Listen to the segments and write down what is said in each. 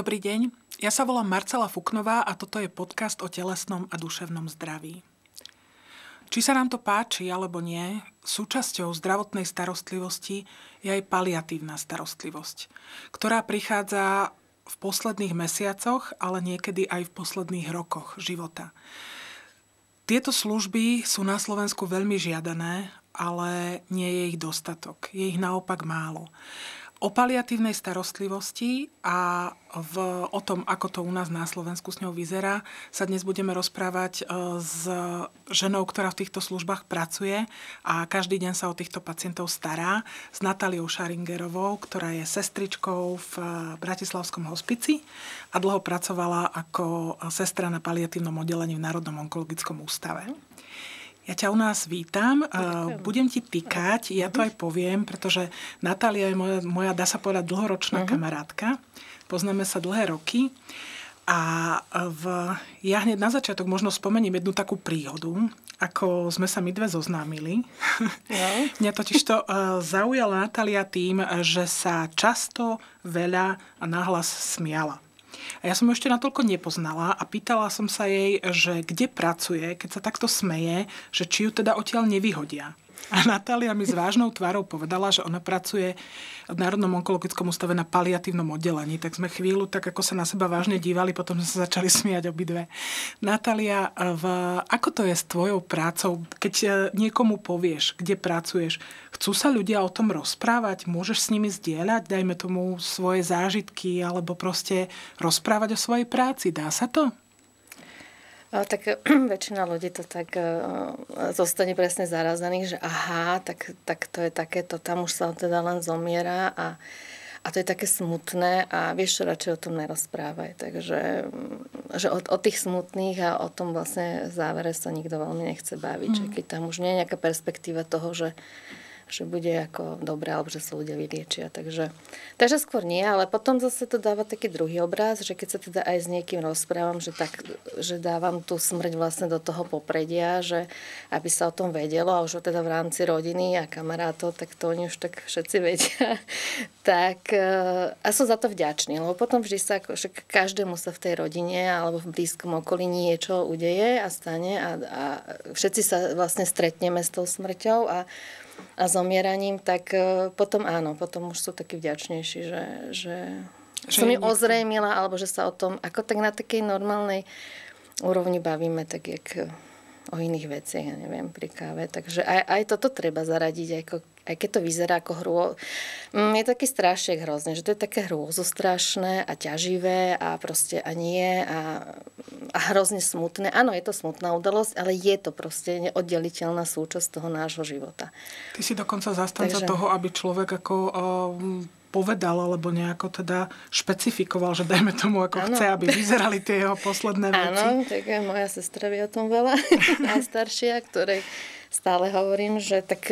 Dobrý deň, ja sa volám Marcela Fuknová a toto je podcast o telesnom a duševnom zdraví. Či sa nám to páči alebo nie, súčasťou zdravotnej starostlivosti je aj paliatívna starostlivosť, ktorá prichádza v posledných mesiacoch, ale niekedy aj v posledných rokoch života. Tieto služby sú na Slovensku veľmi žiadané, ale nie je ich dostatok. Je ich naopak málo. O paliatívnej starostlivosti a v, o tom, ako to u nás na Slovensku s ňou vyzerá, sa dnes budeme rozprávať e, s ženou, ktorá v týchto službách pracuje a každý deň sa o týchto pacientov stará, s Natáliou Šaringerovou, ktorá je sestričkou v Bratislavskom hospici a dlho pracovala ako sestra na paliatívnom oddelení v Národnom onkologickom ústave. Ja ťa u nás vítam. Ďakujem. Budem ti týkať, ja to aj poviem, pretože Natália je moja, moja dá sa povedať, dlhoročná uh-huh. kamarátka. Poznáme sa dlhé roky. A v, ja hneď na začiatok možno spomeniem jednu takú príhodu, ako sme sa my dve zoznámili. No. Mňa totiž to uh, zaujala Natália tým, že sa často, veľa a nahlas smiala. A ja som ju ešte natoľko nepoznala a pýtala som sa jej, že kde pracuje, keď sa takto smeje, že či ju teda odtiaľ nevyhodia. A Natália mi s vážnou tvárou povedala, že ona pracuje v Národnom onkologickom ústave na paliatívnom oddelení. Tak sme chvíľu tak ako sa na seba vážne dívali, potom sme sa začali smiať obidve. Natália, v, ako to je s tvojou prácou, keď e, niekomu povieš, kde pracuješ, chcú sa ľudia o tom rozprávať? Môžeš s nimi zdieľať, dajme tomu svoje zážitky, alebo proste rozprávať o svojej práci. Dá sa to? Tak väčšina ľudí to tak uh, zostane presne zarazených, že aha, tak, tak to je takéto, tam už sa teda len zomiera a, a to je také smutné a vieš radšej o tom nerozprávaj. Takže že o, o tých smutných a o tom vlastne závere sa nikto veľmi nechce baviť. Mm. Že keď tam už nie je nejaká perspektíva toho, že že bude ako dobré, alebo že sa ľudia vyliečia. Takže, takže skôr nie, ale potom zase to dáva taký druhý obraz, že keď sa teda aj s niekým rozprávam, že, tak, že dávam tú smrť vlastne do toho popredia, že aby sa o tom vedelo a už teda v rámci rodiny a kamarátov, tak to oni už tak všetci vedia. tak e, a som za to vďačný, lebo potom vždy sa, že každému sa v tej rodine alebo v blízkom okolí niečo udeje a stane a, a všetci sa vlastne stretneme s tou smrťou a a zomieraním, tak e, potom áno, potom už sú takí vďačnejší, že, že, že som mi ozrejmila, alebo že sa o tom, ako tak na takej normálnej úrovni bavíme, tak jak o iných veciach, ja neviem, pri káve. Takže aj, aj toto treba zaradiť, ako, aj keď to vyzerá ako hrô. Mm, je taký strašiek hrozne, že to je také hrôzostrašné a ťaživé a proste a nie a, a hrozne smutné. Áno, je to smutná udalosť, ale je to proste neoddeliteľná súčasť toho nášho života. Ty si dokonca zastanca Takže... toho, aby človek ako um povedal alebo nejako teda špecifikoval, že dajme tomu, ako ano. chce, aby vyzerali tie jeho posledné veci. Áno, tak moja sestra vie o tom veľa, najstaršia, ktorej stále hovorím, že tak,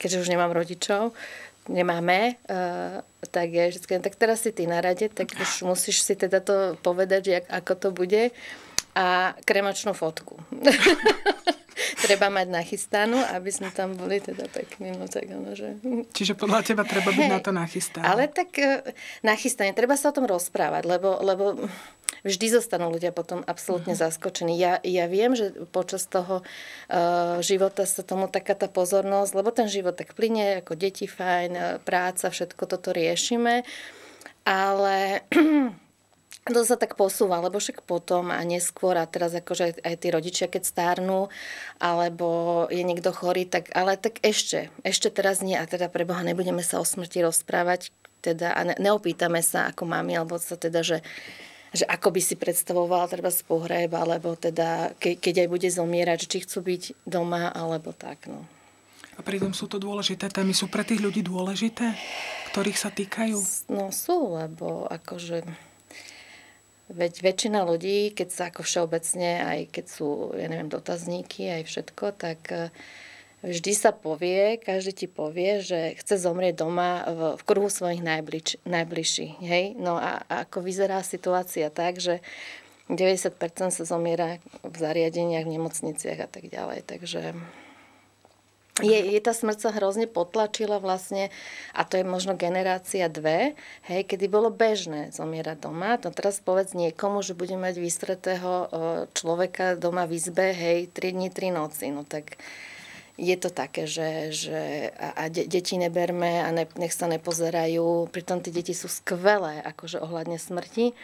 keďže už nemám rodičov, nemáme, uh, tak je vždy, tak teraz si ty na rade, tak už musíš si teda to povedať, že ako to bude a kremačnú fotku. treba mať nachystanú, aby sme tam boli teda pekní. No tak ono, že... Čiže podľa teba treba byť hey, na to nachystané. Ale tak uh, nachystané, treba sa o tom rozprávať, lebo, lebo vždy zostanú ľudia potom absolútne uh-huh. zaskočení. Ja, ja viem, že počas toho uh, života sa tomu taká tá pozornosť, lebo ten život tak plyne, ako deti fajn, e, práca, všetko toto riešime, ale to sa tak posúva, lebo však potom a neskôr a teraz akože aj tí rodičia, keď stárnu, alebo je niekto chorý, tak, ale tak ešte, ešte teraz nie a teda pre Boha nebudeme sa o smrti rozprávať teda a ne, neopýtame sa ako mami, alebo sa teda, že že ako by si predstavovala treba z pohreb, alebo teda ke, keď aj bude zomierať, či chcú byť doma, alebo tak. No. A pritom sú to dôležité témy. Sú pre tých ľudí dôležité, ktorých sa týkajú? No sú, lebo akože Veď väčšina ľudí, keď sa ako všeobecne, aj keď sú, ja neviem, dotazníky, aj všetko, tak e, vždy sa povie, každý ti povie, že chce zomrieť doma v, v kruhu svojich najbliž, najbližších. Hej? No a, a ako vyzerá situácia tak, že 90% sa zomiera v zariadeniach, v nemocniciach a tak ďalej. Takže je, je tá smrť sa hrozne potlačila vlastne a to je možno generácia dve, hej, kedy bolo bežné zomierať doma. No teraz povedz niekomu, že bude mať vystretého človeka doma v izbe, hej, 3 dní, 3 noci. No tak je to také, že, že a, de, deti neberme a ne, nech sa nepozerajú. Pritom tie deti sú skvelé, akože ohľadne smrti.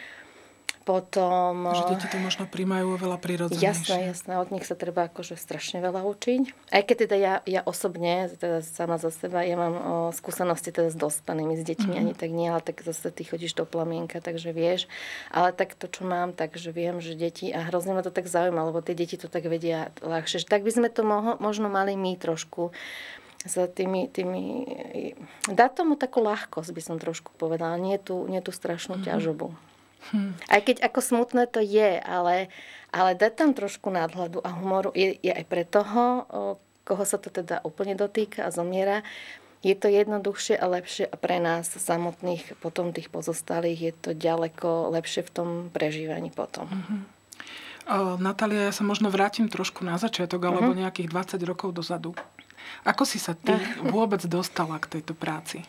Potom... Že deti to možno príjmajú oveľa prirodzenejšie. Jasné, jasné. Od nich sa treba akože strašne veľa učiť. Aj keď teda ja, ja osobne, teda sama za seba, ja mám o, skúsenosti teda s dospanými, s deťmi, mm-hmm. ani tak nie, ale tak zase ty chodíš do plamienka, takže vieš. Ale tak to, čo mám, takže viem, že deti, a hrozne ma to tak zaujíma, lebo tie deti to tak vedia ľahšie. Tak by sme to mohlo, možno mali my trošku za tými, tými... Dá tomu takú ľahkosť, by som trošku povedala. Nie tú, nie tú strašnú mm-hmm. ťažobu. Hmm. Aj keď ako smutné to je, ale, ale dať tam trošku nadhľadu a humoru je, je aj pre toho, koho sa to teda úplne dotýka a zomiera, je to jednoduchšie a lepšie a pre nás samotných, potom tých pozostalých, je to ďaleko lepšie v tom prežívaní potom. Uh-huh. Uh, Natália, ja sa možno vrátim trošku na začiatok, alebo uh-huh. nejakých 20 rokov dozadu. Ako si sa ty vôbec dostala k tejto práci?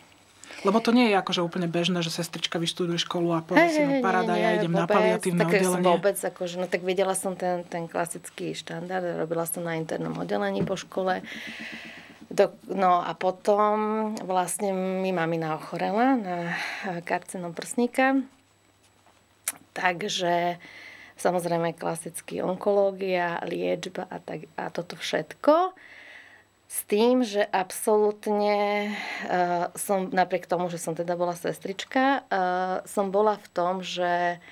Lebo to nie je akože úplne bežné, že sestrička vyštuduje školu a povie si, no paráda, ja idem vôbec, na paliatívne tak oddelenie. Vôbec, akože, no tak videla som ten, ten klasický štandard, robila som na internom oddelení po škole. Do, no a potom vlastne mi mamina ochorela na karcinom prsníka. Takže samozrejme klasický onkológia, liečba a, tak, a toto všetko. S tým, že absolútne uh, som, napriek tomu, že som teda bola sestrička, uh, som bola v tom, že,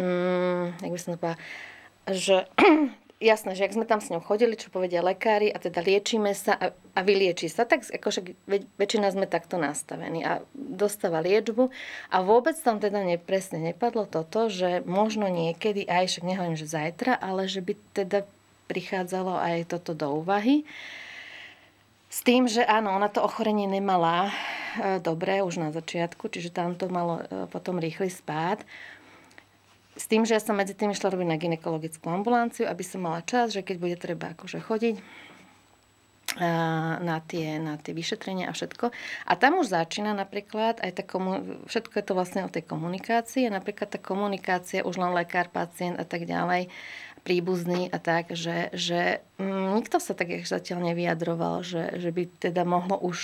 um, by som to povedala, že jasné, že ak sme tam s ňou chodili, čo povedia lekári a teda liečíme sa a, a vylieči sa, tak akože väčšina sme takto nastavení a dostáva liečbu a vôbec tam teda nepresne nepadlo toto, že možno niekedy, aj však nehovorím, že zajtra, ale že by teda prichádzalo aj toto do úvahy. S tým, že áno, ona to ochorenie nemala e, dobre už na začiatku, čiže tam to malo e, potom rýchly spád. S tým, že ja som medzi tým išla robiť na ginekologickú ambulanciu, aby som mala čas, že keď bude treba akože chodiť na tie, na tie vyšetrenia a všetko. A tam už začína napríklad aj tá komu- všetko je to vlastne o tej komunikácii. Napríklad tá komunikácia, už len lekár, pacient a tak ďalej, príbuzný a tak, že, že mm, nikto sa tak zatiaľ nevyjadroval, že, že by teda mohlo už,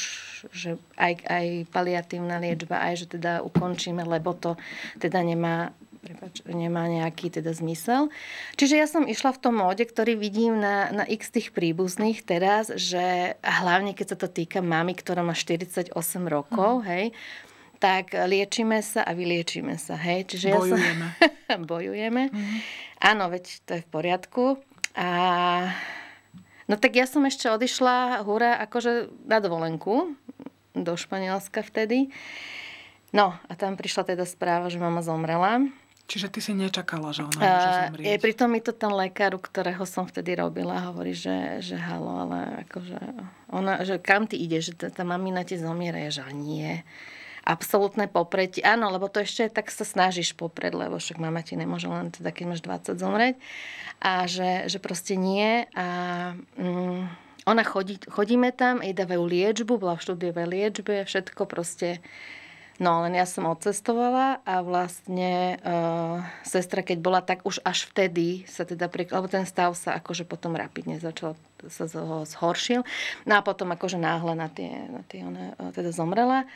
že aj, aj paliatívna liečba, aj že teda ukončíme, lebo to teda nemá Prepač, nemá nejaký teda zmysel. Čiže ja som išla v tom móde, ktorý vidím na, na x tých príbuzných teraz, že a hlavne keď sa to týka mamy, ktorá má 48 rokov, mm. hej, tak liečíme sa a vyliečíme sa. Hej? Čiže bojujeme. Ja sa... bojujeme. Mm-hmm. Áno, veď to je v poriadku. A... No tak ja som ešte odišla, hura, akože na dovolenku do Španielska vtedy. No a tam prišla teda správa, že mama zomrela. Čiže ty si nečakala, že ona môže zomrieť. Je, pritom mi to ten lekár, ktorého som vtedy robila, hovorí, že, že halo, ale akože ona, že kam ty ideš, že tá, mamina ti zomiera, že nie absolútne popretie. Áno, lebo to ešte tak sa snažíš popred, lebo však mama ti nemôže len teda, keď máš 20 zomrieť. A že, že proste nie. A mm, ona chodí, chodíme tam, jej dávajú liečbu, bola v štúdiovej liečbe, všetko proste No, len ja som odcestovala a vlastne uh, sestra, keď bola, tak už až vtedy sa teda, lebo ten stav sa akože potom rapidne začal, sa zhoršil. No a potom akože náhle na tie, na tie ona teda zomrela.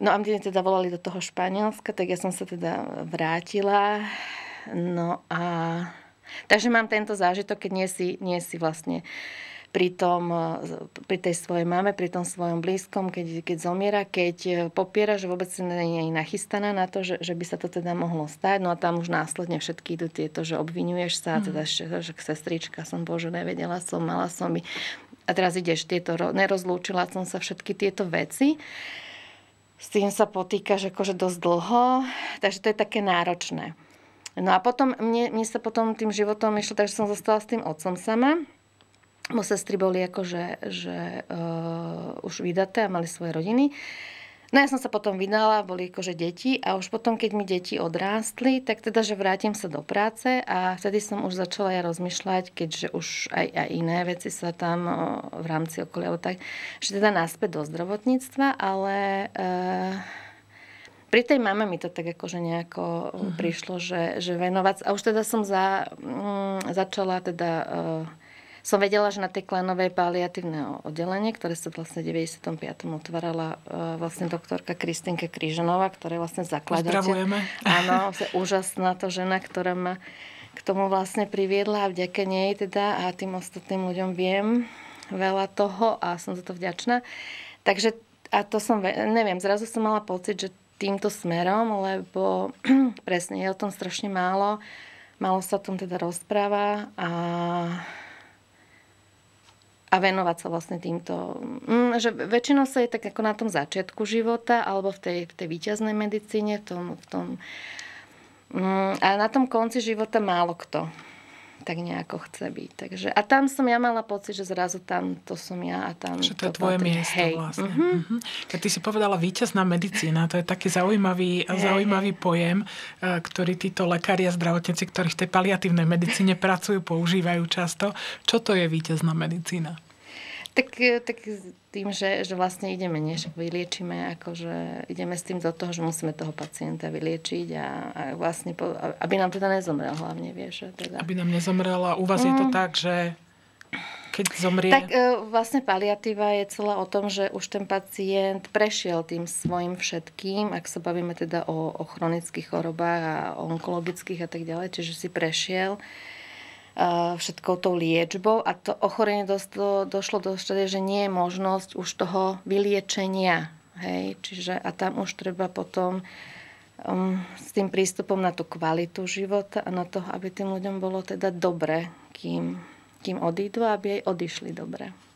No a mne teda volali do toho Španielska, tak ja som sa teda vrátila. No a takže mám tento zážitok, keď nie si, nie si vlastne pri, tom, pri tej svojej mame, pri tom svojom blízkom, keď, keď zomiera, keď popiera, že vôbec nie je nachystaná na to, že, že by sa to teda mohlo stať. No a tam už následne všetky idú tieto, že obvinuješ sa, mm. teda že, sestrička som, bože, nevedela som, mala som by. A teraz ideš tieto, nerozlúčila som sa, všetky tieto veci s tým sa potýkaš akože dosť dlho, takže to je také náročné. No a potom, mne, mne sa potom tým životom išlo, takže som zostala s tým otcom sama. Mo sestry boli akože že, uh, už vydaté a mali svoje rodiny. No ja som sa potom vydala, boli akože deti a už potom, keď mi deti odrástli, tak teda, že vrátim sa do práce a vtedy som už začala ja rozmýšľať, keďže už aj, aj iné veci sa tam v rámci okolia, tak, že teda naspäť do zdravotníctva, ale e, pri tej mame mi to tak akože nejako uh-huh. prišlo, že, že venovať, a už teda som za, mm, začala teda e, som vedela, že na tej Klenovej paliatívne oddelenie, ktoré sa vlastne v 95. otvárala e, vlastne doktorka Kristinka Kríženová, ktorá je vlastne zakladateľ. Pozdravujeme. Áno, úžasná to žena, ktorá ma k tomu vlastne priviedla a vďaka nej teda a tým ostatným ľuďom viem veľa toho a som za to vďačná. Takže a to som, neviem, zrazu som mala pocit, že týmto smerom, lebo presne je o tom strašne málo. Málo sa o tom teda rozpráva a a venovať sa vlastne týmto. Mm, že väčšinou sa je tak ako na tom začiatku života alebo v tej, v tej výťaznej medicíne, v tom, v tom mm, a na tom konci života málo kto tak nejako chce byť. Takže, a tam som ja mala pocit, že zrazu tam to som ja a tam... Že to, to je tvoje patrí. miesto Hej. vlastne. Mm-hmm. Mm-hmm. Keď ty si povedala víťazná medicína, to je taký zaujímavý, Hej. zaujímavý pojem, e, ktorý títo lekári a zdravotníci, ktorí v tej paliatívnej medicíne pracujú, používajú často. Čo to je víťazná medicína? Tak, e, tak tým, že, že vlastne ideme, nie, že vyliečíme, akože ideme s tým do toho, že musíme toho pacienta vyliečiť a, a vlastne, po, aby nám teda nezomrel hlavne, vieš. Teda. Aby nám nezomrel a u vás mm. je to mm. tak, že keď zomrie? Tak e, vlastne paliatíva je celá o tom, že už ten pacient prešiel tým svojim všetkým, ak sa bavíme teda o, o chronických chorobách a onkologických a tak ďalej, čiže si prešiel všetkou tou liečbou a to ochorenie do, došlo do štádia, že nie je možnosť už toho vyliečenia. Hej? Čiže a tam už treba potom um, s tým prístupom na tú kvalitu života a na to, aby tým ľuďom bolo teda dobre, kým, kým odídu, aby aj odišli dobre.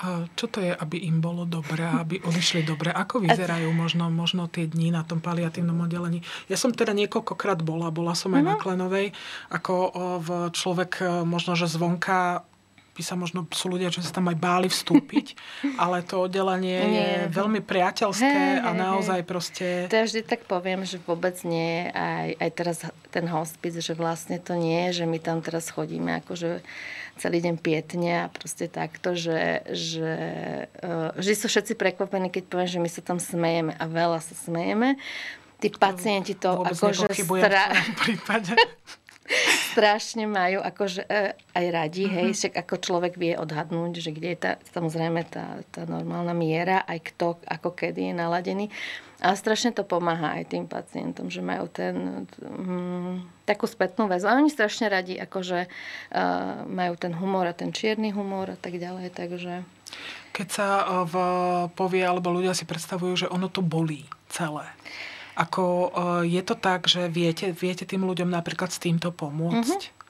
A čo to je, aby im bolo dobré, aby odišli dobre? Ako vyzerajú možno, možno tie dni na tom paliatívnom oddelení? Ja som teda niekoľkokrát bola, bola som aj uh-huh. na. Klenovej, ako v človek e, možno, že zvonka by sa možno, sú ľudia, čo sa tam aj báli vstúpiť, ale to oddelenie nie. je veľmi priateľské hey, a naozaj hey. proste... To ja vždy tak poviem, že vôbec nie, aj, aj teraz ten hospic, že vlastne to nie je, že my tam teraz chodíme akože celý deň pietne a proste takto, že, že uh, vždy sú všetci prekvapení, keď poviem, že my sa tam smejeme a veľa sa smejeme. Tí pacienti to akože stra... strašne majú akože e, aj radi, hej, uh-huh. však ako človek vie odhadnúť, že kde je tá, samozrejme tá, tá normálna miera, aj kto, ako kedy je naladený. A strašne to pomáha aj tým pacientom, že majú ten, mm, takú spätnú väzu. A oni strašne radi akože uh, majú ten humor a ten čierny humor a tak ďalej, takže... Keď sa v, povie, alebo ľudia si predstavujú, že ono to bolí celé. Ako uh, je to tak, že viete, viete tým ľuďom napríklad s týmto pomôcť? Uh-huh.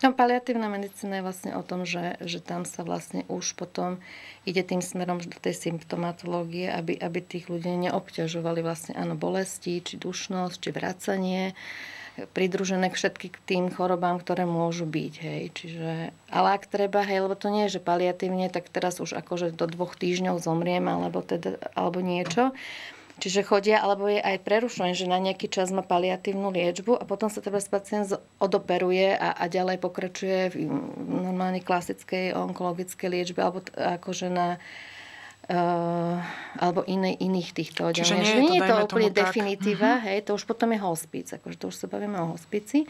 No, paliatívna medicína je vlastne o tom, že, že tam sa vlastne už potom ide tým smerom do tej symptomatológie, aby, aby tých ľudí neobťažovali vlastne áno, bolesti, či dušnosť, či vracanie, pridružené k všetkým tým chorobám, ktoré môžu byť. Hej. Čiže, ale ak treba, hej, lebo to nie je, že paliatívne, tak teraz už akože do dvoch týždňov zomriem, alebo, teda, alebo niečo. Čiže chodia, alebo je aj prerušené, že na nejaký čas má paliatívnu liečbu a potom sa teda pacient odoperuje a, a ďalej pokračuje v normálnej klasickej onkologickej liečbe alebo t- akože na uh, alebo inej, iných týchto oddelení. Čiže nie je to, nie je to úplne definitíva, uh-huh. hej, to už potom je hospic, akože to už sa bavíme o hospici.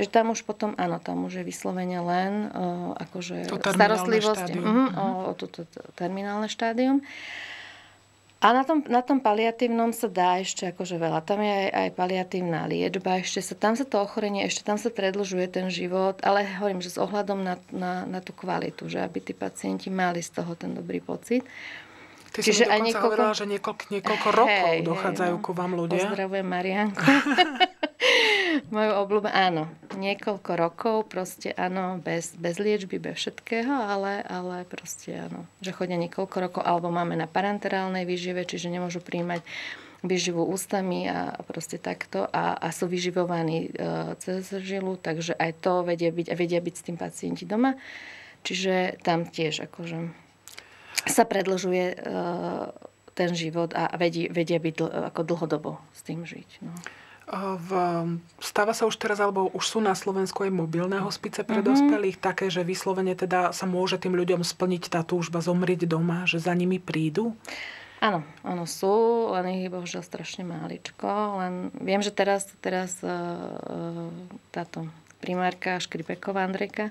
Že tam už potom, áno, tam už je vyslovene len uh, akože starostlivosť uh-huh, uh-huh. o, o toto terminálne štádium. A na tom, na tom paliatívnom sa dá ešte akože veľa. Tam je aj, aj paliatívna liečba, ešte sa, tam sa to ochorenie, ešte tam sa predlžuje ten život, ale hovorím, že s ohľadom na, na, na tú kvalitu, že aby tí pacienti mali z toho ten dobrý pocit. Ty Čiže aj niekoľko... hovorila, že niekoľko, niekoľko rokov hej, dochádzajú hej, no. ku vám ľudia. Pozdravujem Marianku. Moju obľúbe, áno. Niekoľko rokov, proste áno, bez, bez liečby, bez všetkého, ale, ale proste áno. Že chodia niekoľko rokov, alebo máme na parenterálnej výžive, čiže nemôžu príjmať vyživu ústami a proste takto a, a sú vyživovaní e, cez žilu, takže aj to vedia byť vedia byť s tým pacienti doma. Čiže tam tiež akože sa predlžuje e, ten život a vedia, vedia byť dl, ako dlhodobo s tým žiť. No. V, stáva sa už teraz, alebo už sú na Slovensku aj mobilné hospice pre mm-hmm. dospelých, také, že vyslovene teda sa môže tým ľuďom splniť tá túžba zomrieť doma, že za nimi prídu? Áno, áno, sú, len ich bohužiaľ strašne máličko. Len viem, že teraz, teraz uh, táto primárka Škripeková Andrejka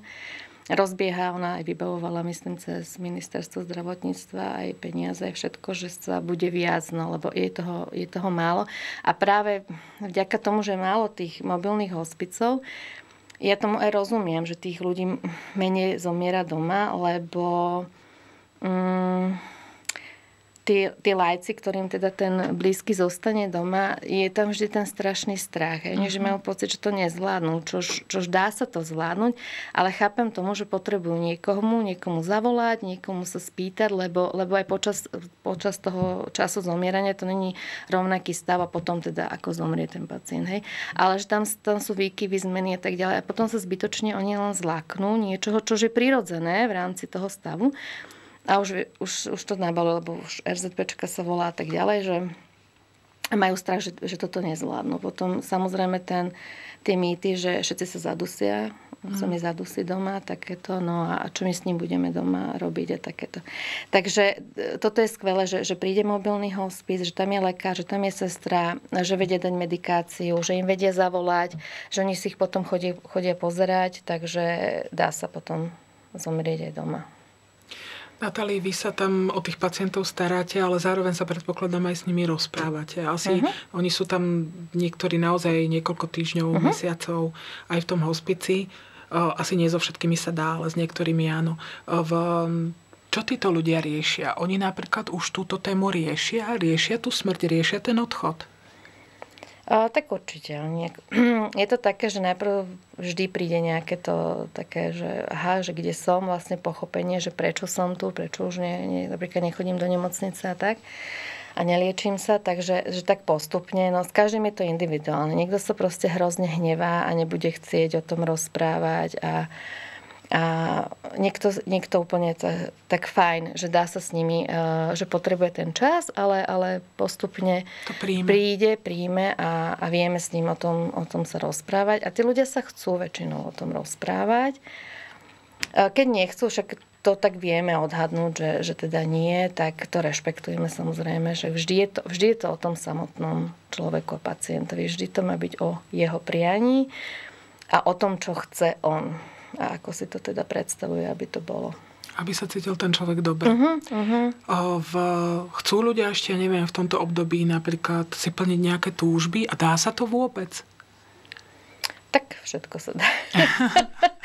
rozbieha, ona aj vybavovala, myslím, cez ministerstvo zdravotníctva aj peniaze, všetko, že sa bude viac, no, lebo je toho, je toho málo. A práve vďaka tomu, že málo tých mobilných hospicov, ja tomu aj rozumiem, že tých ľudí menej zomiera doma, lebo... Mm, tí, tí lajci, ktorým teda ten blízky zostane doma, je tam vždy ten strašný strach. Uh-huh. Že majú pocit, že to nezvládnu, čož, čož dá sa to zvládnuť, ale chápem tomu, že potrebujú niekomu, niekomu zavolať, niekomu sa spýtať, lebo, lebo aj počas, počas toho času zomierania to není rovnaký stav a potom teda ako zomrie ten pacient. Hej? Ale že tam, tam sú výkyvy, zmeny a tak ďalej. A potom sa zbytočne oni len zláknú niečoho, čo je prirodzené v rámci toho stavu a už, už, už to nabalo, lebo už RZPčka sa volá a tak ďalej, že majú strach, že, že toto nezvládnu. Potom samozrejme ten, tie mýty, že všetci sa zadusia, mm. sa mi zadusí doma, takéto, no a čo my s ním budeme doma robiť a takéto. Takže e, toto je skvelé, že, že príde mobilný hospic, že tam je lekár, že tam je sestra, že vedia dať medikáciu, že im vedia zavolať, že oni si ich potom chodia, chodia pozerať, takže dá sa potom zomrieť aj doma. Natali, vy sa tam o tých pacientov staráte, ale zároveň sa predpokladám aj s nimi rozprávate. Asi uh-huh. oni sú tam niektorí naozaj niekoľko týždňov, uh-huh. mesiacov aj v tom hospici. Asi nie so všetkými sa dá, ale s niektorými áno. V, čo títo ľudia riešia? Oni napríklad už túto tému riešia? Riešia tú smrť? Riešia ten odchod? Tak určite. Je to také, že najprv vždy príde nejaké to také, že aha, že kde som, vlastne pochopenie, že prečo som tu, prečo už ne, ne, napríklad nechodím do nemocnice a tak a neliečím sa, takže že tak postupne, no s každým je to individuálne. Niekto sa proste hrozne hnevá a nebude chcieť o tom rozprávať a, a niekto, niekto úplne to, tak fajn, že dá sa s nimi, uh, že potrebuje ten čas, ale, ale postupne to príjme. príde, príjme a, a vieme s ním o tom, o tom sa rozprávať. A tí ľudia sa chcú väčšinou o tom rozprávať. Uh, keď nechcú, však to tak vieme odhadnúť, že, že teda nie, tak to rešpektujeme samozrejme, že vždy je, to, vždy je to o tom samotnom človeku a pacientovi. Vždy to má byť o jeho prianí a o tom, čo chce on a ako si to teda predstavuje, aby to bolo. Aby sa cítil ten človek dobre. Uh-huh, uh-huh. V, chcú ľudia ešte, neviem, v tomto období napríklad si plniť nejaké túžby a dá sa to vôbec? Tak všetko sa dá.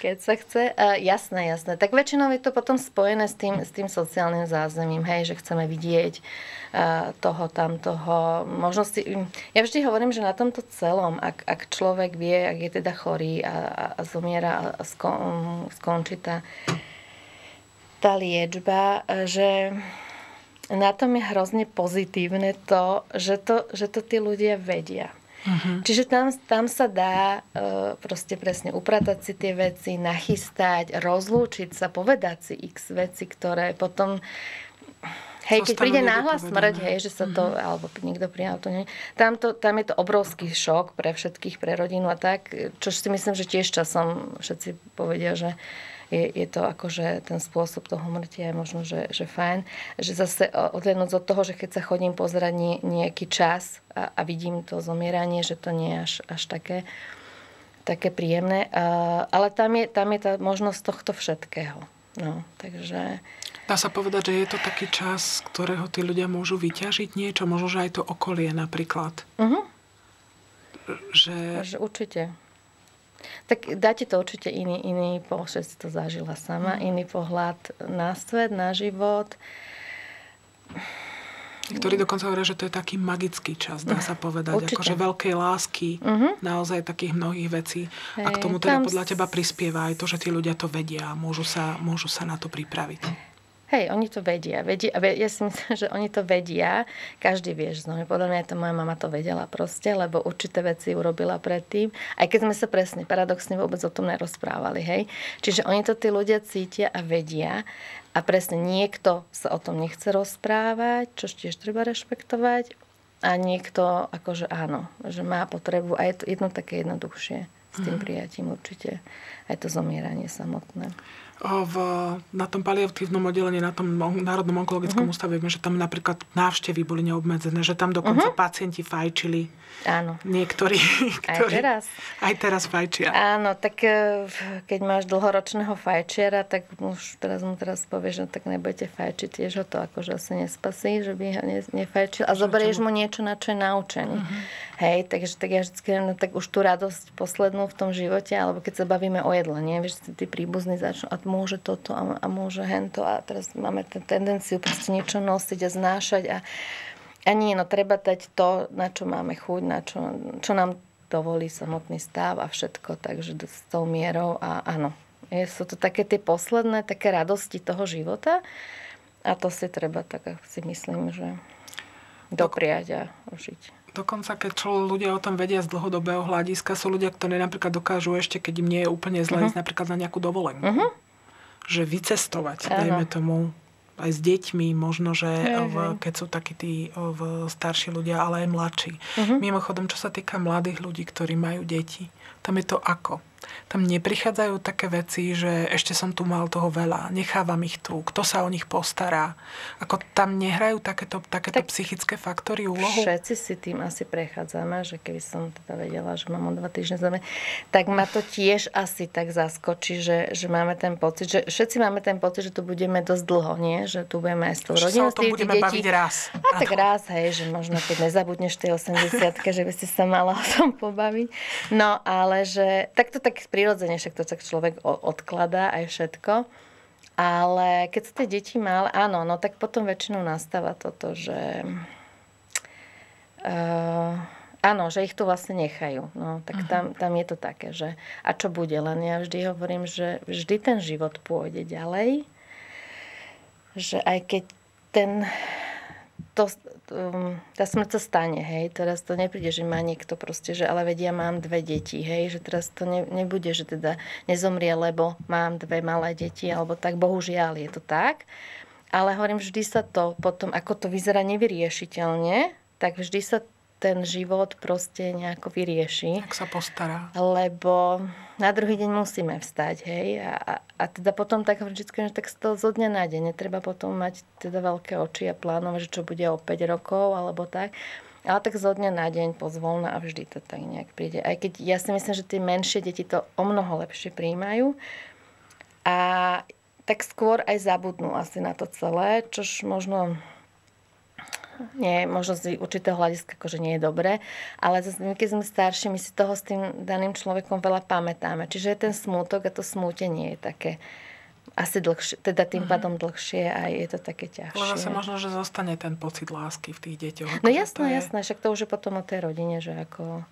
Keď sa chce. Uh, jasné, jasné. Tak väčšinou je to potom spojené s tým, s tým sociálnym zázemím, hej, že chceme vidieť uh, toho, tamtoho. Možno si, ja vždy hovorím, že na tomto celom, ak, ak človek vie, ak je teda chorý a, a, a zomiera a skon, skončí tá, tá liečba, že na tom je hrozne pozitívne to, že to, že to tí ľudia vedia. Uh-huh. Čiže tam, tam sa dá uh, proste presne upratať si tie veci, nachystať, rozlúčiť sa, povedať si x veci, ktoré potom Hej, keď príde náhlas smrť, hej, že sa to, uh-huh. alebo niekto prijal to, nie. Tam, to, tam je to obrovský šok pre všetkých, pre rodinu a tak, čo si myslím, že tiež časom všetci povedia, že je, je to akože ten spôsob toho mrtia je možno, že, že fajn. Že zase odhľadnúť od toho, že keď sa chodím pozerať nie, nejaký čas a, a vidím to zomieranie, že to nie je až, až také, také príjemné. Uh, ale tam je, tam je tá možnosť tohto všetkého. No, takže... Dá sa povedať, že je to taký čas, z ktorého tí ľudia môžu vyťažiť niečo, možno, že aj to okolie napríklad. Uh-huh. Že... že určite. Tak dáte to určite iný, iný pohľad, si to zažila sama, mm. iný pohľad na svet, na život. Ktorý dokonca hovoria, že to je taký magický čas, dá sa povedať. Určite. Akože veľkej lásky, uh-huh. naozaj takých mnohých vecí. Hej, a k tomu teda podľa teba prispieva aj to, že tí ľudia to vedia a môžu sa, môžu sa na to pripraviť. Hej, oni to vedia. vedia ja si myslím, že oni to vedia. Každý vie, že znamená. Podľa mňa to moja mama to vedela proste, lebo určité veci urobila predtým. Aj keď sme sa presne, paradoxne vôbec o tom nerozprávali. Hej. Čiže oni to tí ľudia cítia a vedia. A presne niekto sa o tom nechce rozprávať, čo tiež treba rešpektovať. A niekto akože áno, že má potrebu. A je to jedno také jednoduchšie s tým mhm. prijatím určite. Aj to zomieranie samotné v, na tom paliatívnom oddelení, na tom Národnom onkologickom uh-huh. ústave, že tam napríklad návštevy boli neobmedzené, že tam dokonca uh-huh. pacienti fajčili. Áno. Niektorí, ktorí... Aj teraz. Aj teraz fajčia. Áno, tak e, keď máš dlhoročného fajčiera, tak už teraz mu teraz povieš, že tak nebudete fajčiť, tiež ho to akože asi nespasí, že by ho ne, nefajčil. A zoberieš mu niečo, na čo je naučený. Uh-huh. Hej, takže tak ja vždycky no, tak už tú radosť poslednú v tom živote, alebo keď sa bavíme o jedle, nie? Vieš, tí príbuzní začnú, a môže toto a, a môže hento a teraz máme ten tendenciu proste niečo nosiť a znášať a, a nie, no treba dať to, na čo máme chuť, na čo, čo nám dovolí samotný stav a všetko, takže s tou mierou a áno, je, sú to také tie posledné, také radosti toho života a to si treba tak si myslím, že dopriať a užiť. Dokonca, keď čo ľudia o tom vedia z dlhodobého hľadiska, sú ľudia, ktorí napríklad dokážu ešte, keď im nie je úplne zle, uh-huh. ísť napríklad na nejakú dovolenku. Uh-huh že vycestovať, ano. dajme tomu, aj s deťmi, možno, že v, keď sú takí tí v starší ľudia, ale aj mladší. Uh-huh. Mimochodom, čo sa týka mladých ľudí, ktorí majú deti, tam je to ako? Tam neprichádzajú také veci, že ešte som tu mal toho veľa, nechávam ich tu, kto sa o nich postará. Ako tam nehrajú takéto, takéto tak psychické faktory úlohu? Všetci si tým asi prechádzame, že keby som teda vedela, že mám o dva týždne zeme, tak ma to tiež asi tak zaskočí, že, že máme ten pocit, že všetci máme ten pocit, že tu budeme dosť dlho, nie? Že tu budeme aj s tou rodinou, s budeme deti. baviť raz. A tak raz, hej, že možno keď nezabudneš tej 80 že by si sa mala o tom pobaviť. No, ale že takto tak prirodzene, však to tak človek odkladá aj všetko. Ale keď sú tie deti malé, áno, no tak potom väčšinou nastáva toto, že... Uh, áno, že ich tu vlastne nechajú. No, tak uh-huh. tam, tam je to také, že a čo bude? Len ja vždy hovorím, že vždy ten život pôjde ďalej. Že aj keď ten to, tá smrť sa stane, hej. Teraz to nepríde, že má niekto proste, že ale vedia, mám dve deti, hej. Že teraz to ne, nebude, že teda nezomrie, lebo mám dve malé deti, alebo tak, bohužiaľ je to tak. Ale hovorím, vždy sa to potom, ako to vyzerá nevyriešiteľne, tak vždy sa ten život proste nejako vyrieši. Tak sa postará. Lebo na druhý deň musíme vstať, hej. A, a, a teda potom tak vždy, že tak to zo dňa na deň. Netreba potom mať teda veľké oči a plánovať, že čo bude o 5 rokov alebo tak. Ale tak zo dňa na deň pozvolna a vždy to tak nejak príde. Aj keď ja si myslím, že tie menšie deti to o mnoho lepšie príjmajú. A tak skôr aj zabudnú asi na to celé, čož možno nie, možno z určitého hľadiska akože nie je dobré, ale zase my, keď sme starší, my si toho s tým daným človekom veľa pamätáme. Čiže ten smútok a to smútenie je také asi dlhšie, teda tým uh-huh. pádom dlhšie a je to také ťažšie. Ale zase možno, že zostane ten pocit lásky v tých deťoch. No jasné, je... jasné, však to už je potom o tej rodine, že ako...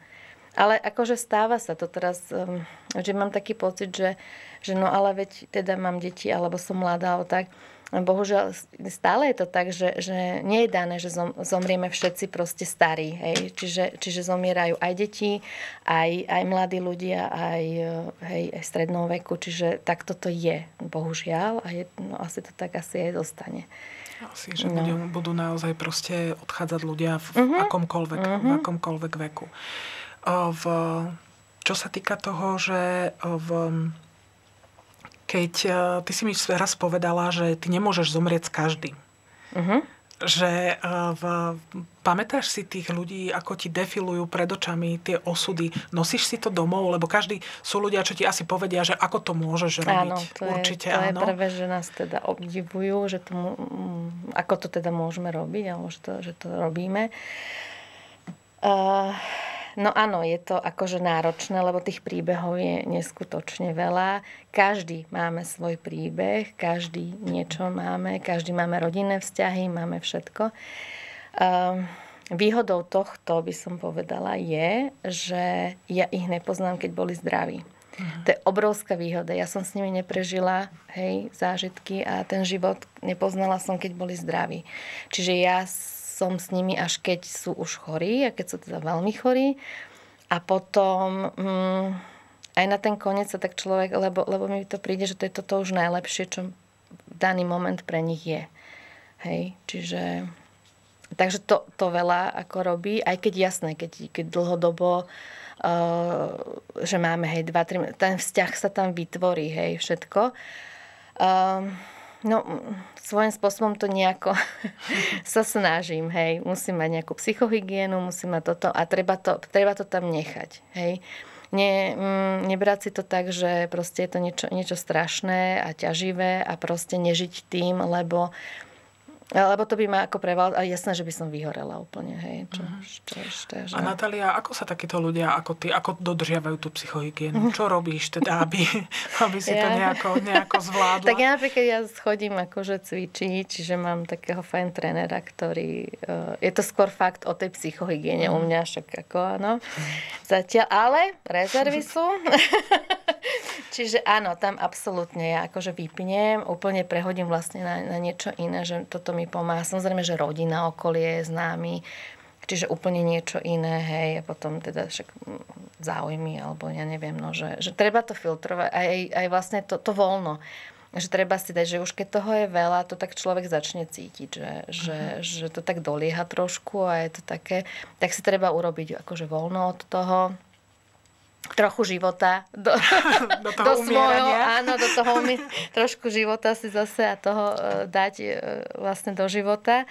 Ale akože stáva sa to teraz, um, že mám taký pocit, že, že no ale veď teda mám deti, alebo som mladá, alebo tak, bohužiaľ stále je to tak, že, že nie je dané, že zom, zomrieme všetci proste starí. Hej? Čiže, čiže zomierajú aj deti, aj, aj mladí ľudia, aj, hej, aj strednou veku. Čiže takto to je, bohužiaľ. A je, no, asi to tak asi aj zostane. Asi, že no. budú, budú naozaj proste odchádzať ľudia v uh-huh. akomkoľvek, uh-huh. v mhm. akomkoľvek veku. V, čo sa týka toho, že v keď uh, ty si mi raz povedala, že ty nemôžeš zomrieť s každým. Uh-huh. Že uh, v, pamätáš si tých ľudí, ako ti defilujú pred očami tie osudy. Nosíš si to domov? Lebo každý sú ľudia, čo ti asi povedia, že ako to môžeš robiť. Áno, to Určite, je, to áno. je prvé, že nás teda obdivujú, že to, ako to teda môžeme robiť, alebo že to, že to robíme. Uh, No áno, je to akože náročné, lebo tých príbehov je neskutočne veľa. Každý máme svoj príbeh, každý niečo máme, každý máme rodinné vzťahy, máme všetko. Um, Výhodou tohto, by som povedala, je, že ja ich nepoznám, keď boli zdraví. Uh-huh. To je obrovská výhoda. Ja som s nimi neprežila hej, zážitky a ten život nepoznala som, keď boli zdraví. Čiže ja som s nimi až keď sú už chorí a keď sú teda veľmi chorí. A potom mm, aj na ten koniec sa tak človek, lebo, lebo mi to príde, že to je toto už najlepšie, čo v daný moment pre nich je. Hej, čiže... Takže to, to veľa ako robí, aj keď jasné, keď, keď dlhodobo uh, že máme, hej, dva, tri, ten vzťah sa tam vytvorí, hej, všetko. Uh, no, svojím spôsobom to nejako sa snažím, hej. Musím mať nejakú psychohygienu, musím mať toto a treba to, treba to tam nechať, hej. Ne, mm, nebrať si to tak, že proste je to niečo, niečo strašné a ťaživé a proste nežiť tým, lebo lebo to by ma ako preval, a jasné, že by som vyhorela úplne, hej. Čo, uh-huh. čo ešte, že... A Natália, ako sa takíto ľudia ako ty, ako dodržiavajú tú psychohygienu? Uh-huh. Čo robíš teda, aby, aby si ja. to nejako, nejako zvládla? tak ja napríklad ja chodím akože cvičiť, čiže mám takého fajn trénera, ktorý... Uh, je to skôr fakt o tej psychohygiene uh-huh. u mňa, však ako áno. Zatiaľ, ale rezervy sú. čiže áno, tam absolútne ja akože vypnem, úplne prehodím vlastne na, na niečo iné, že toto mi pomáha. Samozrejme, že rodina, okolie, známy, čiže úplne niečo iné, hej, a potom teda však mm, záujmy, alebo ja neviem, no, že, že treba to filtrovať, aj, aj vlastne to, to voľno že treba si dať, že už keď toho je veľa, to tak človek začne cítiť, že, že, uh-huh. že to tak dolieha trošku a je to také, tak si treba urobiť akože voľno od toho, trochu života do, do, toho do svojho, áno, do toho trošku života si zase a toho uh, dať uh, vlastne do života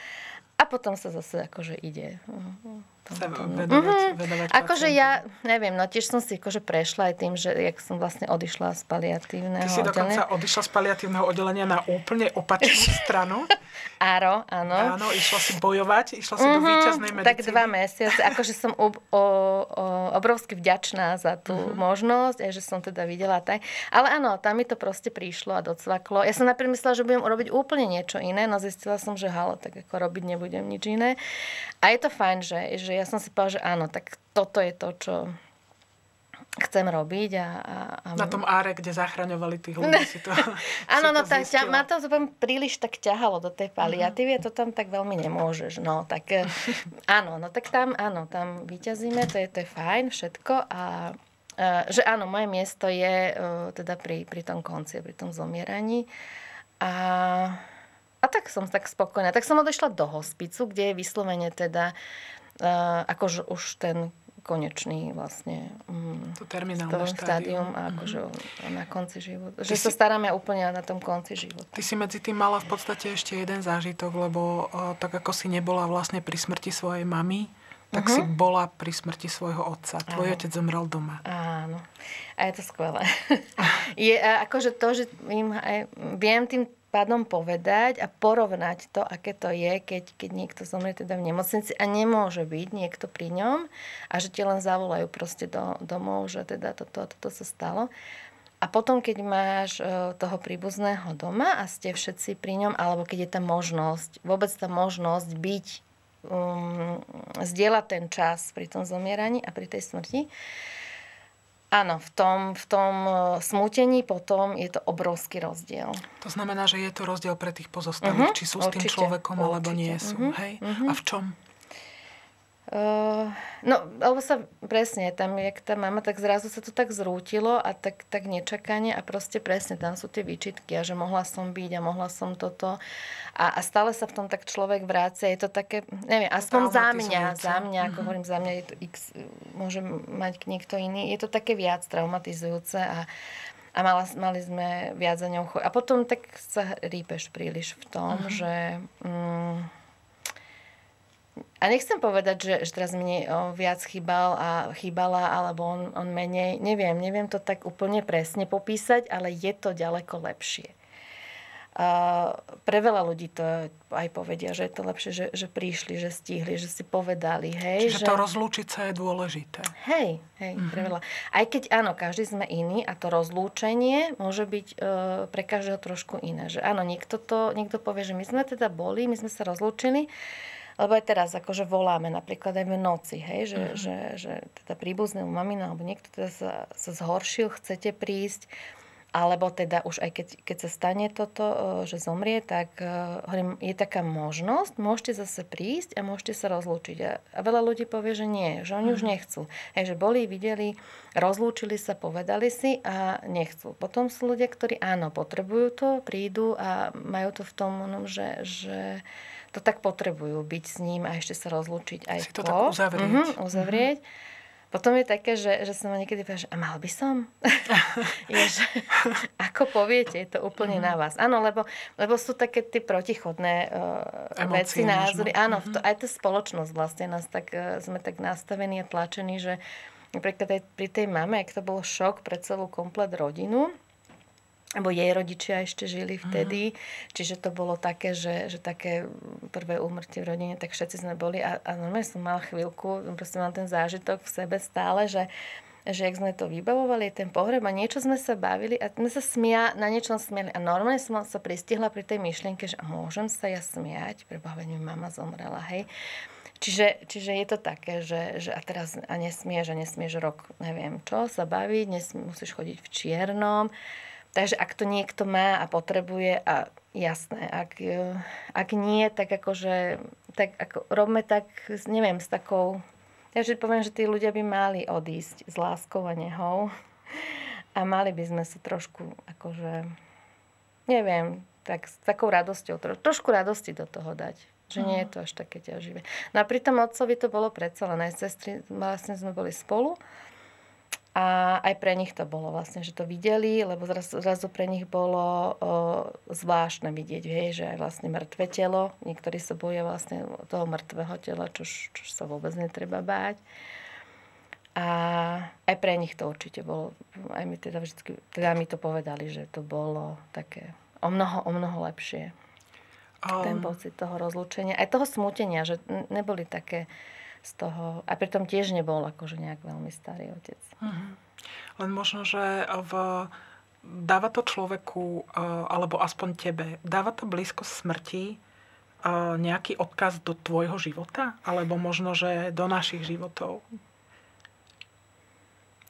a potom sa zase akože ide. Uh-huh sa mm-hmm. Akože ja, neviem, no tiež som si akože prešla aj tým, že jak som vlastne odišla z paliatívneho Ty si oddelenia. dokonca odišla z paliatívneho oddelenia na úplne opačnú stranu. Áno, áno. Áno, išla si bojovať, išla si mm-hmm, do mhm, víťaznej medicíny. Tak dva mesiace. Akože som o, o, o, obrovsky vďačná za tú mm-hmm. možnosť, aj že som teda videla tak. Ale áno, tam mi to proste prišlo a docvaklo. Ja som napríklad myslela, že budem robiť úplne niečo iné, no zistila som, že halo, tak ako robiť nebudem nič iné. A je to fajn, že, že ja som si povedala, že áno, tak toto je to, čo chcem robiť. A, a, a... Na tom áre, kde zachraňovali tých ľudí si to Áno, no tak ťa, ma to príliš tak ťahalo do tej paliatívy, uh-huh. to tam tak veľmi nemôžeš. No, tak eh, áno, no tak tam, áno, tam vyťazíme, to je, to je fajn, všetko a uh, že áno, moje miesto je uh, teda pri, pri tom konci, pri tom zomieraní. A a tak som tak spokojná. Tak som odešla do hospicu, kde je vyslovene teda akože už ten konečný vlastne um, to terminálne štádium. a akože mm-hmm. na konci života. Že Ty sa si... staráme úplne na tom konci života. Ty si medzi tým mala v podstate ešte jeden zážitok, lebo uh, tak ako si nebola vlastne pri smrti svojej mamy, tak uh-huh. si bola pri smrti svojho otca. Tvoj Áno. otec zomrel doma. Áno. A je to skvelé. je akože to, že im aj, viem tým pádom povedať a porovnať to, aké to je, keď, keď niekto zomrie teda v nemocnici a nemôže byť niekto pri ňom a že ti len zavolajú proste do, domov, že teda toto, toto sa stalo. A potom, keď máš e, toho príbuzného doma a ste všetci pri ňom, alebo keď je tá možnosť, vôbec tá možnosť byť, um, zdieľať ten čas pri tom zomieraní a pri tej smrti, Áno, v tom, v tom e, smútení potom je to obrovský rozdiel. To znamená, že je to rozdiel pre tých pozostalých, uh-huh, či sú určite, s tým človekom, určite. alebo nie sú. Uh-huh, hej? Uh-huh. A v čom? Uh, no, lebo sa presne, tam, jak tá mama, tak zrazu sa to tak zrútilo a tak, tak nečakane a proste presne tam sú tie výčitky a že mohla som byť a mohla som toto a, a stále sa v tom tak človek vrácia. Je to také, neviem, aspoň za mňa, za mňa, ako mm-hmm. hovorím, za mňa je to x, môže mať niekto iný, je to také viac traumatizujúce a, a mala, mali sme viac za ňou A potom tak sa rýpeš príliš v tom, mm-hmm. že... Mm, a nechcem povedať, že, že teraz mne viac chýbal a chýbala, alebo on, on menej. Neviem, neviem to tak úplne presne popísať, ale je to ďaleko lepšie. Uh, pre veľa ľudí to aj povedia, že je to lepšie, že, že prišli, že stihli, že si povedali. Hej, Čiže že... to rozlúčiť sa je dôležité. Hej, hej, mm-hmm. pre veľa. Aj keď áno, každý sme iný a to rozlúčenie môže byť uh, pre každého trošku iné. Že áno, niekto, to, niekto povie, že my sme teda boli, my sme sa rozlúčili, lebo aj teraz akože voláme napríklad aj v noci, hej, že, uh-huh. že, že teda príbuznému mamina alebo niekto teda sa, sa zhoršil, chcete prísť, alebo teda už aj keď, keď sa stane toto, e, že zomrie, tak e, hovorím, je taká možnosť, môžete zase prísť a môžete sa rozlúčiť. A, a veľa ľudí povie, že nie, že oni uh-huh. už mhm. nechcú. Hej, že boli, videli, rozlúčili sa, povedali si a nechcú. Potom sú ľudia, ktorí áno, potrebujú to, prídu a majú to v tom, že, že to tak potrebujú byť s ním a ešte sa rozlúčiť aj si to po. tak uzavrieť. Uh-huh, uzavrieť. Uh-huh. Potom je také, že, že som ma niekedy povedala, že a mal by som? je, že, ako poviete, je to úplne uh-huh. na vás. Áno, lebo, lebo sú také tie protichodné uh, veci, názory. Možno. Áno, to, aj tá spoločnosť vlastne nás tak, uh, sme tak nastavení a tlačení, že napríklad aj pri tej mame, ak to bol šok pre celú komplet rodinu, alebo jej rodičia ešte žili vtedy, uh-huh. čiže to bolo také, že, že také prvé úmrtie v rodine, tak všetci sme boli a, a normálne som mala chvíľku, proste mám ten zážitok v sebe stále, že že ak sme to vybavovali, ten pohreb a niečo sme sa bavili a sme sa smia, na niečom smiali. A normálne som sa pristihla pri tej myšlienke, že môžem sa ja smiať, preboha, mi mama zomrela, hej. Čiže, čiže je to také, že, že a teraz a nesmieš a nesmieš rok, neviem čo, sa baviť, nesmie, musíš chodiť v čiernom. Takže ak to niekto má a potrebuje, a jasné, ak, e, ak nie, tak akože, tak ako, robme tak, neviem, s takou, ja že poviem, že tí ľudia by mali odísť s láskou a nehou a mali by sme sa trošku, akože, neviem, tak s takou radosťou, tro, trošku radosti do toho dať. Že nie je to až také ťaživé. No a pri tom otcovi to bolo predsa len aj sestry, vlastne sme boli spolu a aj pre nich to bolo vlastne, že to videli, lebo zrazu, zrazu pre nich bolo o, zvláštne vidieť, hej, že aj vlastne mŕtve telo. Niektorí sa boja vlastne toho mŕtvého tela, čo, čo sa vôbec netreba báť. A aj pre nich to určite bolo, aj mi teda vždy, teda mi to povedali, že to bolo také o mnoho, o mnoho lepšie. Um. Ten pocit toho rozlúčenia, aj toho smutenia, že neboli také z toho, a pritom tiež nebol akože nejak veľmi starý otec. Uh-huh. Len možno, že v, dáva to človeku, e, alebo aspoň tebe, dáva to blízko smrti e, nejaký odkaz do tvojho života? Alebo možno, že do našich životov?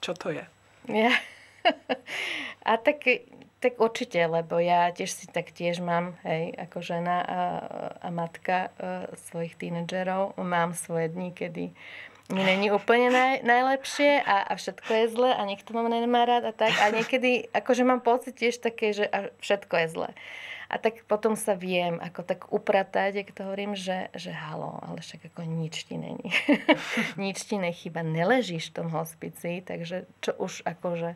Čo to je? Ja. A tak tak určite, lebo ja tiež si tak tiež mám, hej, ako žena a, a matka e, svojich tínedžerov, mám svoje dni, kedy mi není úplne naj, najlepšie a, a všetko je zle a niekto ma nemá rád a tak. A niekedy, akože mám pocit tiež také, že a všetko je zle. A tak potom sa viem ako tak upratať, ak to hovorím, že, že halo, ale však ako nič ti není. nič ti nechyba, neležíš v tom hospici, takže čo už akože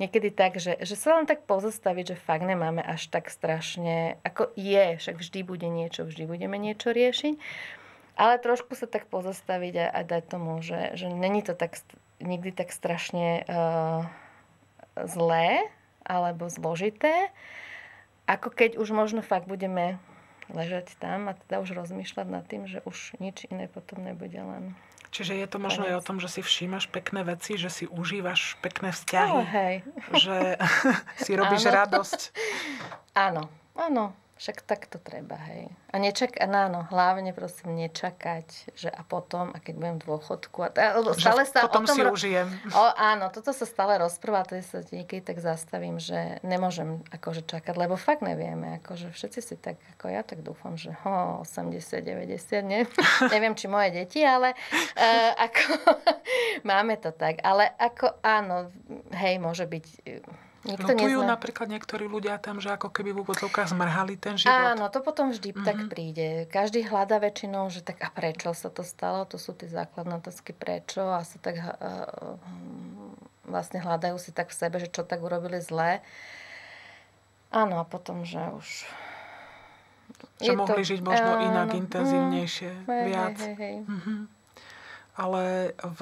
niekedy tak, že, že sa len tak pozastaviť, že fakt nemáme až tak strašne, ako je, však vždy bude niečo, vždy budeme niečo riešiť, ale trošku sa tak pozastaviť a, a dať tomu, že, že není to tak nikdy tak strašne uh, zlé alebo zložité, ako keď už možno fakt budeme ležať tam a teda už rozmýšľať nad tým, že už nič iné potom nebude len Čiže je to možno aj o tom, že si všímaš pekné veci, že si užívaš pekné vzťahy. Oh, hej. Že si robíš áno. radosť. Áno, áno. Však tak to treba, hej. A nečak, áno, hlavne prosím nečakať, že a potom, a keď budem v dôchodku, a t- stále sa potom o tom... si ro- užijem. O, áno, toto sa stále rozpráva, to sa niekedy tak zastavím, že nemôžem akože čakať, lebo fakt nevieme, akože všetci si tak, ako ja tak dúfam, že ho, 80, 90, ne? neviem, či moje deti, ale uh, ako máme to tak. Ale ako áno, hej, môže byť Nikto Lutujú nezna... napríklad niektorí ľudia tam, že ako keby v úvodzovkách zmrhali ten život. Áno, to potom vždy mm-hmm. tak príde. Každý hľadá väčšinou, že tak a prečo sa to stalo? To sú tie základné otázky prečo a sa tak uh, vlastne hľadajú si tak v sebe, že čo tak urobili zle. Áno, a potom, že už... Že mohli to... žiť možno áno, inak, intenzívnejšie, mm, viac. Hej, hej, hej. Mm-hmm. Ale v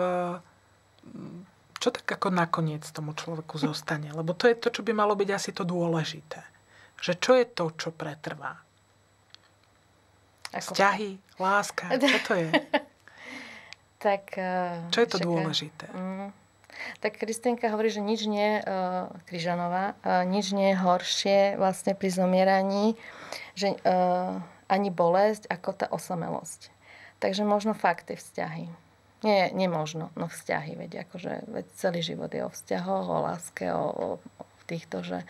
čo tak ako nakoniec tomu človeku zostane? Lebo to je to, čo by malo byť asi to dôležité. Že čo je to, čo pretrvá? Ako... Vzťahy, láska, čo to je? tak... Uh, čo je to čaká. dôležité? Mm, tak Kristinka hovorí, že nič nie, uh, Kryžanová, uh, nič nie je horšie vlastne pri zomieraní, že uh, ani bolesť, ako tá osamelosť. Takže možno fakt tie vzťahy. Nie, nemožno, no vzťahy, veď akože veď celý život je o vzťahoch, o láske, o, o, o týchto, že...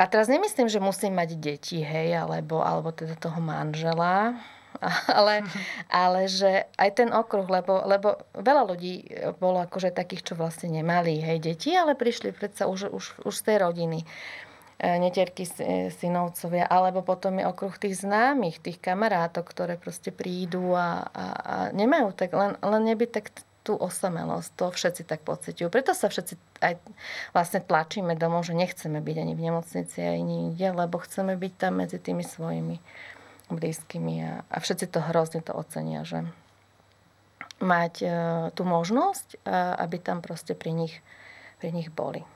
A teraz nemyslím, že musím mať deti, hej, alebo, alebo teda toho manžela, ale, ale že aj ten okruh, lebo, lebo veľa ľudí bolo akože takých, čo vlastne nemali, hej, deti, ale prišli predsa už, už, už z tej rodiny. e, netierky e, synovcovia, alebo potom je okruh tých známych, tých kamarátok, ktoré proste prídu a, a, a nemajú tak, len, len nebyť tak tú osamelosť, to všetci tak pociťujú. Preto sa všetci aj vlastne tlačíme domov, že nechceme byť ani v nemocnici, ani inde, lebo chceme byť tam medzi tými svojimi blízkymi a, a všetci to hrozne to ocenia, že mať e, tú možnosť, a, aby tam proste pri nich, pri nich boli.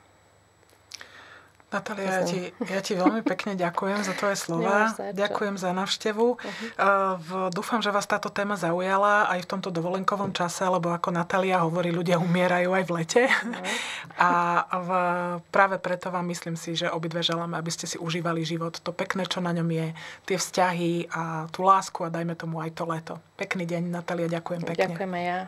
Natália, ja ti, ja ti veľmi pekne ďakujem za tvoje slova. Ďakujem za návštevu. Uh-huh. Dúfam, že vás táto téma zaujala aj v tomto dovolenkovom čase, lebo ako Natália hovorí, ľudia umierajú aj v lete. Uh-huh. A v, práve preto vám myslím si, že obidve želáme, aby ste si užívali život. To pekné, čo na ňom je, tie vzťahy a tú lásku a dajme tomu aj to leto. Pekný deň, Natália, ďakujem pekne. Ďakujeme ja.